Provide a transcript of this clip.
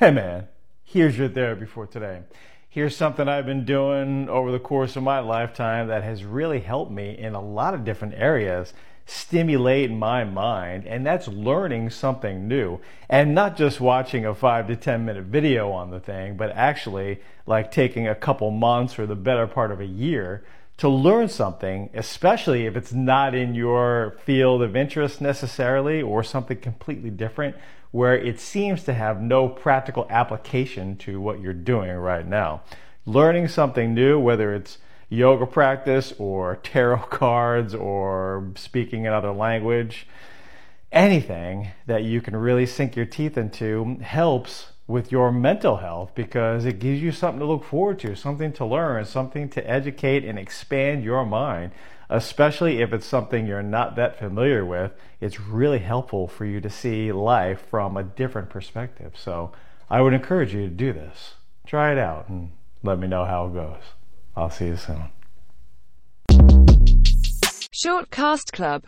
Hey man, here's your therapy for today. Here's something I've been doing over the course of my lifetime that has really helped me in a lot of different areas, stimulate my mind, and that's learning something new. And not just watching a five to 10 minute video on the thing, but actually like taking a couple months or the better part of a year to learn something, especially if it's not in your field of interest necessarily or something completely different where it seems to have no practical application to what you're doing right now. Learning something new, whether it's yoga practice or tarot cards or speaking another language, anything that you can really sink your teeth into helps with your mental health because it gives you something to look forward to, something to learn, something to educate and expand your mind, especially if it's something you're not that familiar with. It's really helpful for you to see life from a different perspective. So I would encourage you to do this. Try it out and let me know how it goes. I'll see you soon. Short Cast Club